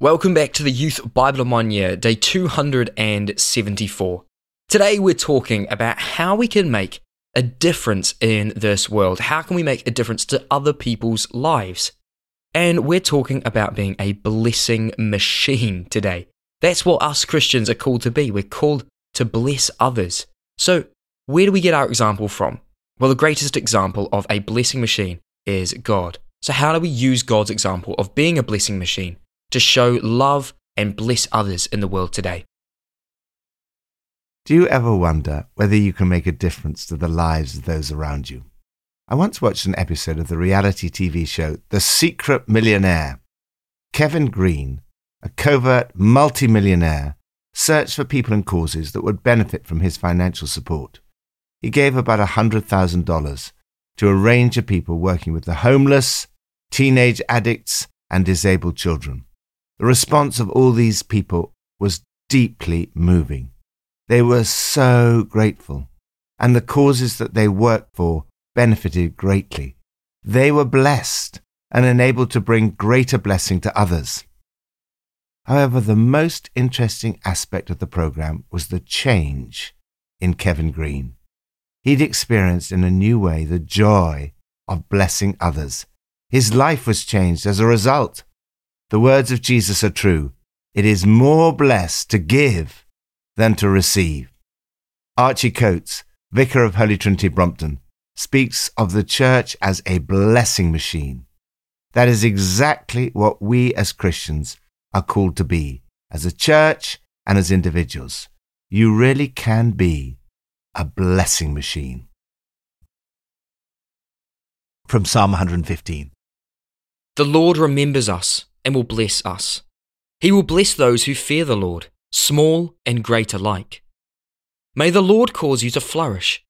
Welcome back to the Youth Bible in One Year, day 274. Today we're talking about how we can make a difference in this world. How can we make a difference to other people's lives? And we're talking about being a blessing machine today. That's what us Christians are called to be. We're called to bless others. So, where do we get our example from? Well, the greatest example of a blessing machine is God. So, how do we use God's example of being a blessing machine to show love and bless others in the world today? Do you ever wonder whether you can make a difference to the lives of those around you? I once watched an episode of the reality TV show The Secret Millionaire. Kevin Green, a covert multimillionaire, searched for people and causes that would benefit from his financial support. He gave about $100,000 to a range of people working with the homeless, teenage addicts, and disabled children. The response of all these people was deeply moving. They were so grateful, and the causes that they worked for benefited greatly. They were blessed and enabled to bring greater blessing to others. However, the most interesting aspect of the program was the change in Kevin Green he'd experienced in a new way the joy of blessing others. His life was changed as a result. The words of Jesus are true. It is more blessed to give than to receive. Archie Coates, Vicar of Holy Trinity Brompton, speaks of the church as a blessing machine. That is exactly what we as Christians are called to be, as a church and as individuals. You really can be a blessing machine. From Psalm 115 The Lord remembers us and will bless us. He will bless those who fear the Lord, small and great alike. May the Lord cause you to flourish,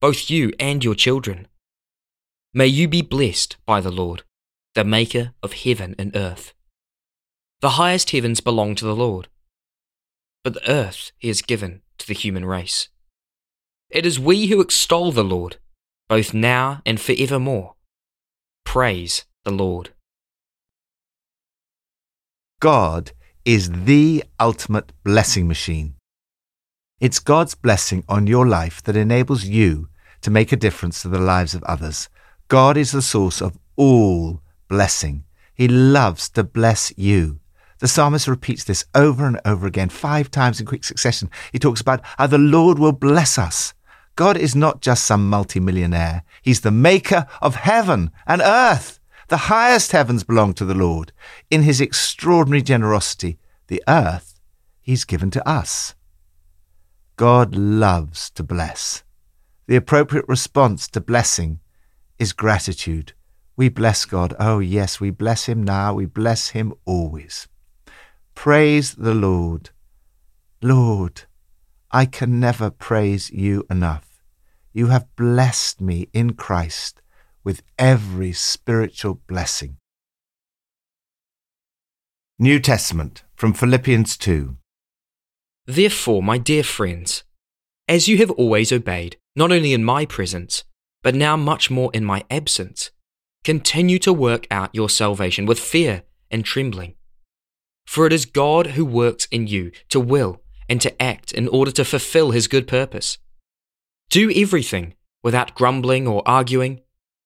both you and your children. May you be blessed by the Lord, the Maker of heaven and earth. The highest heavens belong to the Lord, but the earth he has given to the human race. It is we who extol the Lord, both now and forevermore. Praise the Lord. God is the ultimate blessing machine. It's God's blessing on your life that enables you to make a difference to the lives of others. God is the source of all blessing. He loves to bless you. The psalmist repeats this over and over again, five times in quick succession. He talks about how the Lord will bless us. God is not just some multimillionaire. He's the maker of heaven and earth. The highest heavens belong to the Lord. In his extraordinary generosity, the earth he's given to us. God loves to bless. The appropriate response to blessing is gratitude. We bless God. Oh, yes, we bless him now. We bless him always. Praise the Lord. Lord, I can never praise you enough. You have blessed me in Christ with every spiritual blessing. New Testament from Philippians 2. Therefore, my dear friends, as you have always obeyed, not only in my presence, but now much more in my absence, continue to work out your salvation with fear and trembling. For it is God who works in you to will and to act in order to fulfill his good purpose. Do everything without grumbling or arguing,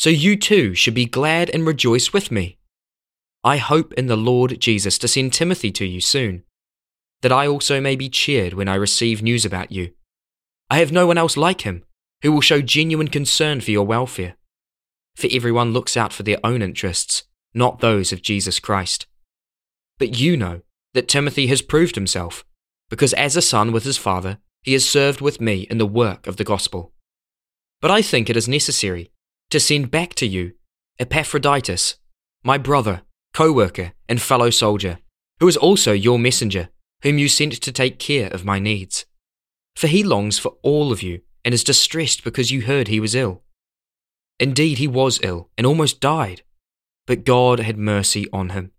So you too should be glad and rejoice with me. I hope in the Lord Jesus to send Timothy to you soon, that I also may be cheered when I receive news about you. I have no one else like him who will show genuine concern for your welfare. For everyone looks out for their own interests, not those of Jesus Christ. But you know that Timothy has proved himself because as a son with his father, he has served with me in the work of the gospel. But I think it is necessary to send back to you Epaphroditus, my brother, co worker, and fellow soldier, who is also your messenger, whom you sent to take care of my needs. For he longs for all of you and is distressed because you heard he was ill. Indeed, he was ill and almost died, but God had mercy on him.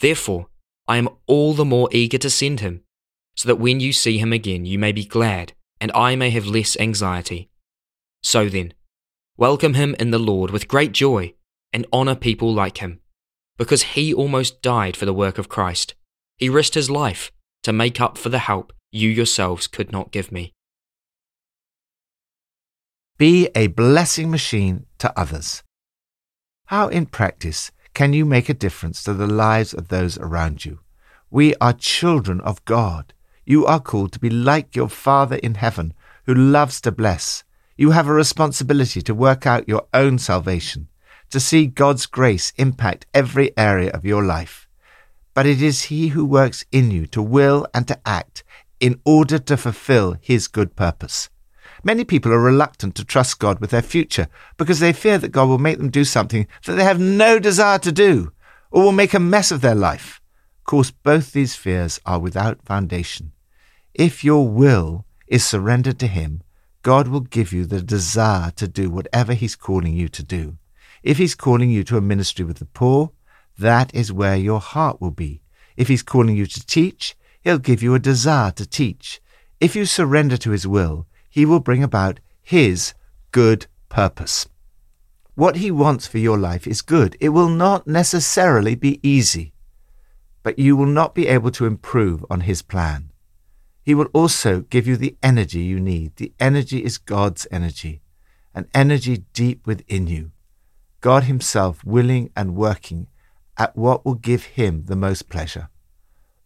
Therefore, I am all the more eager to send him, so that when you see him again, you may be glad, and I may have less anxiety. So then, welcome him in the Lord with great joy, and honor people like him, because he almost died for the work of Christ. He risked his life to make up for the help you yourselves could not give me. Be a blessing machine to others. How, in practice, can you make a difference to the lives of those around you? We are children of God. You are called to be like your Father in heaven, who loves to bless. You have a responsibility to work out your own salvation, to see God's grace impact every area of your life. But it is He who works in you to will and to act in order to fulfill His good purpose. Many people are reluctant to trust God with their future because they fear that God will make them do something that they have no desire to do or will make a mess of their life. Of course, both these fears are without foundation. If your will is surrendered to Him, God will give you the desire to do whatever He's calling you to do. If He's calling you to a ministry with the poor, that is where your heart will be. If He's calling you to teach, He'll give you a desire to teach. If you surrender to His will, he will bring about His good purpose. What He wants for your life is good. It will not necessarily be easy, but you will not be able to improve on His plan. He will also give you the energy you need. The energy is God's energy, an energy deep within you. God Himself willing and working at what will give Him the most pleasure.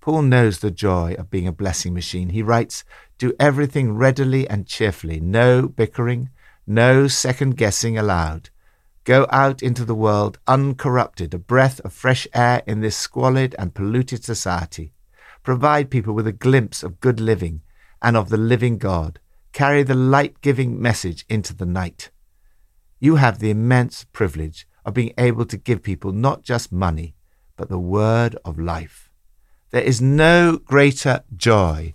Paul knows the joy of being a blessing machine. He writes, Do everything readily and cheerfully, no bickering, no second guessing allowed. Go out into the world uncorrupted, a breath of fresh air in this squalid and polluted society. Provide people with a glimpse of good living and of the living God. Carry the light giving message into the night. You have the immense privilege of being able to give people not just money, but the word of life. There is no greater joy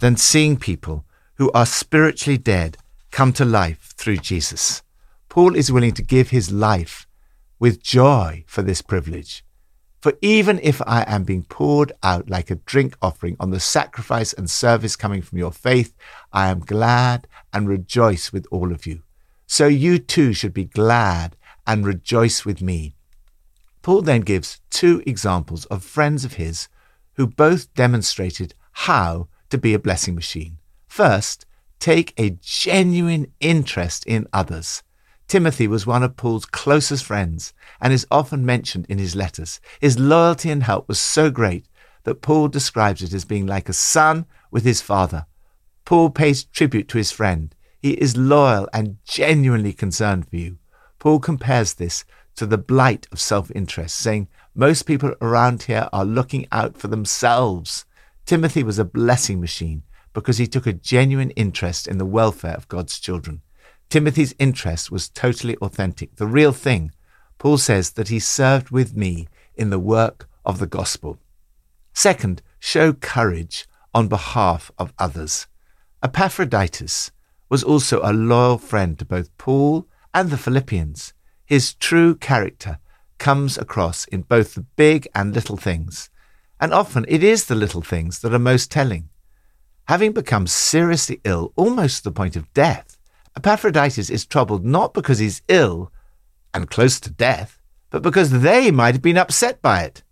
than seeing people who are spiritually dead come to life through Jesus. Paul is willing to give his life with joy for this privilege. For even if I am being poured out like a drink offering on the sacrifice and service coming from your faith, I am glad and rejoice with all of you. So you too should be glad and rejoice with me. Paul then gives two examples of friends of his who both demonstrated how to be a blessing machine. First, take a genuine interest in others. Timothy was one of Paul's closest friends and is often mentioned in his letters. His loyalty and help was so great that Paul describes it as being like a son with his father. Paul pays tribute to his friend. He is loyal and genuinely concerned for you. Paul compares this to the blight of self interest, saying, most people around here are looking out for themselves. Timothy was a blessing machine because he took a genuine interest in the welfare of God's children. Timothy's interest was totally authentic, the real thing. Paul says that he served with me in the work of the gospel. Second, show courage on behalf of others. Epaphroditus was also a loyal friend to both Paul and the Philippians. His true character comes across in both the big and little things. And often it is the little things that are most telling. Having become seriously ill, almost to the point of death, Epaphroditus is troubled not because he's ill and close to death, but because they might have been upset by it.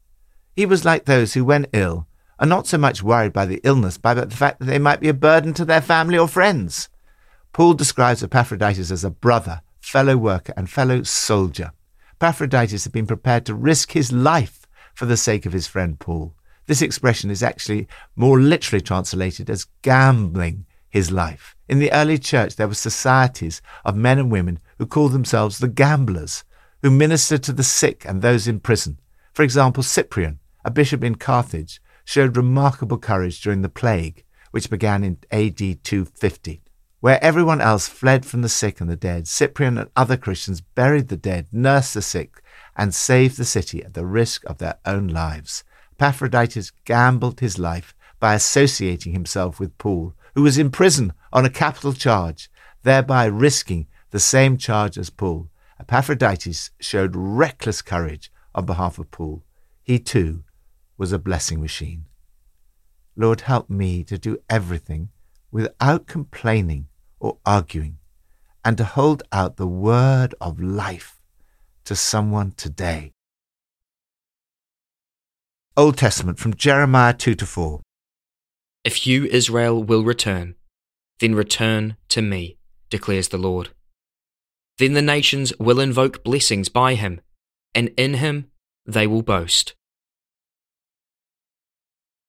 He was like those who, when ill, are not so much worried by the illness, but the fact that they might be a burden to their family or friends. Paul describes Epaphroditus as a brother, fellow worker, and fellow soldier. Epaphroditus had been prepared to risk his life for the sake of his friend Paul. This expression is actually more literally translated as gambling his life. In the early church, there were societies of men and women who called themselves the gamblers, who ministered to the sick and those in prison. For example, Cyprian, a bishop in Carthage, showed remarkable courage during the plague, which began in AD 250. Where everyone else fled from the sick and the dead, Cyprian and other Christians buried the dead, nursed the sick, and saved the city at the risk of their own lives. Epaphroditus gambled his life by associating himself with Paul, who was in prison on a capital charge, thereby risking the same charge as Paul. Epaphroditus showed reckless courage on behalf of Paul. He too was a blessing machine. Lord, help me to do everything without complaining or arguing, and to hold out the word of life to someone today. Old Testament from Jeremiah 2 to 4. If you, Israel, will return, then return to me, declares the Lord. Then the nations will invoke blessings by him, and in him they will boast.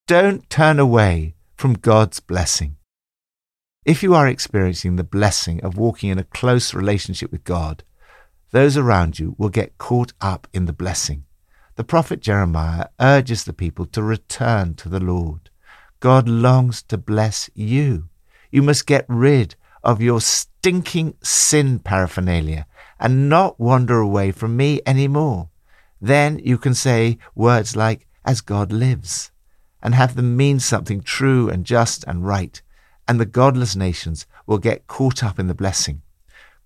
Don't turn away from God's blessing. If you are experiencing the blessing of walking in a close relationship with God, those around you will get caught up in the blessing. The prophet Jeremiah urges the people to return to the Lord. God longs to bless you. You must get rid of your stinking sin paraphernalia and not wander away from me any more. Then you can say words like, as God lives, and have them mean something true and just and right, and the godless nations will get caught up in the blessing.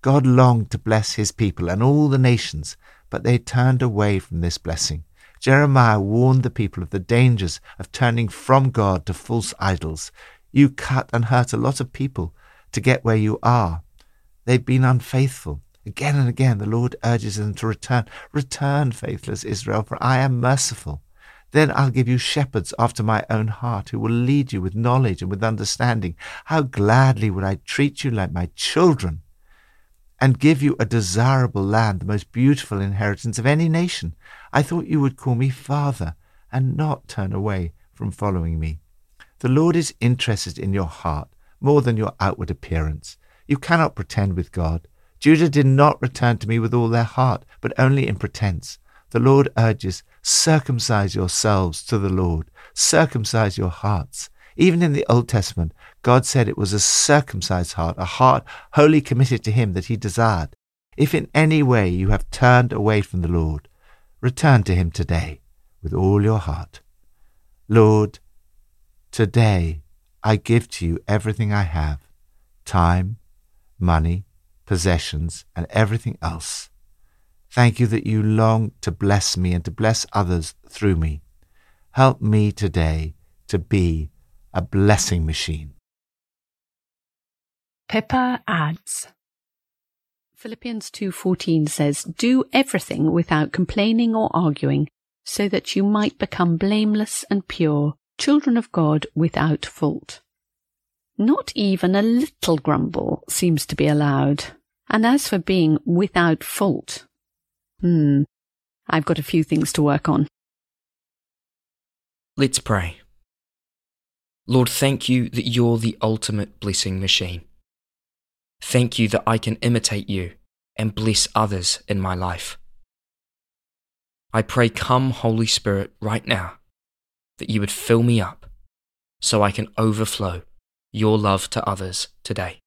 God longed to bless his people and all the nations, but they turned away from this blessing. Jeremiah warned the people of the dangers of turning from God to false idols. You cut and hurt a lot of people to get where you are. They've been unfaithful. Again and again, the Lord urges them to return. Return, faithless Israel, for I am merciful. Then I'll give you shepherds after my own heart, who will lead you with knowledge and with understanding. How gladly would I treat you like my children and give you a desirable land, the most beautiful inheritance of any nation. I thought you would call me Father and not turn away from following me. The Lord is interested in your heart more than your outward appearance. You cannot pretend with God. Judah did not return to me with all their heart, but only in pretense. The Lord urges, circumcise yourselves to the Lord, circumcise your hearts. Even in the Old Testament, God said it was a circumcised heart, a heart wholly committed to Him that He desired. If in any way you have turned away from the Lord, return to Him today with all your heart. Lord, today I give to you everything I have time, money, possessions, and everything else. Thank you that you long to bless me and to bless others through me. Help me today to be a blessing machine. Pippa adds Philippians 2:14 says, "Do everything without complaining or arguing, so that you might become blameless and pure, children of God without fault." Not even a little grumble seems to be allowed. And as for being without fault, hmm, I've got a few things to work on. Let's pray. Lord, thank you that you're the ultimate blessing machine. Thank you that I can imitate you and bless others in my life. I pray, come, Holy Spirit, right now, that you would fill me up so I can overflow your love to others today.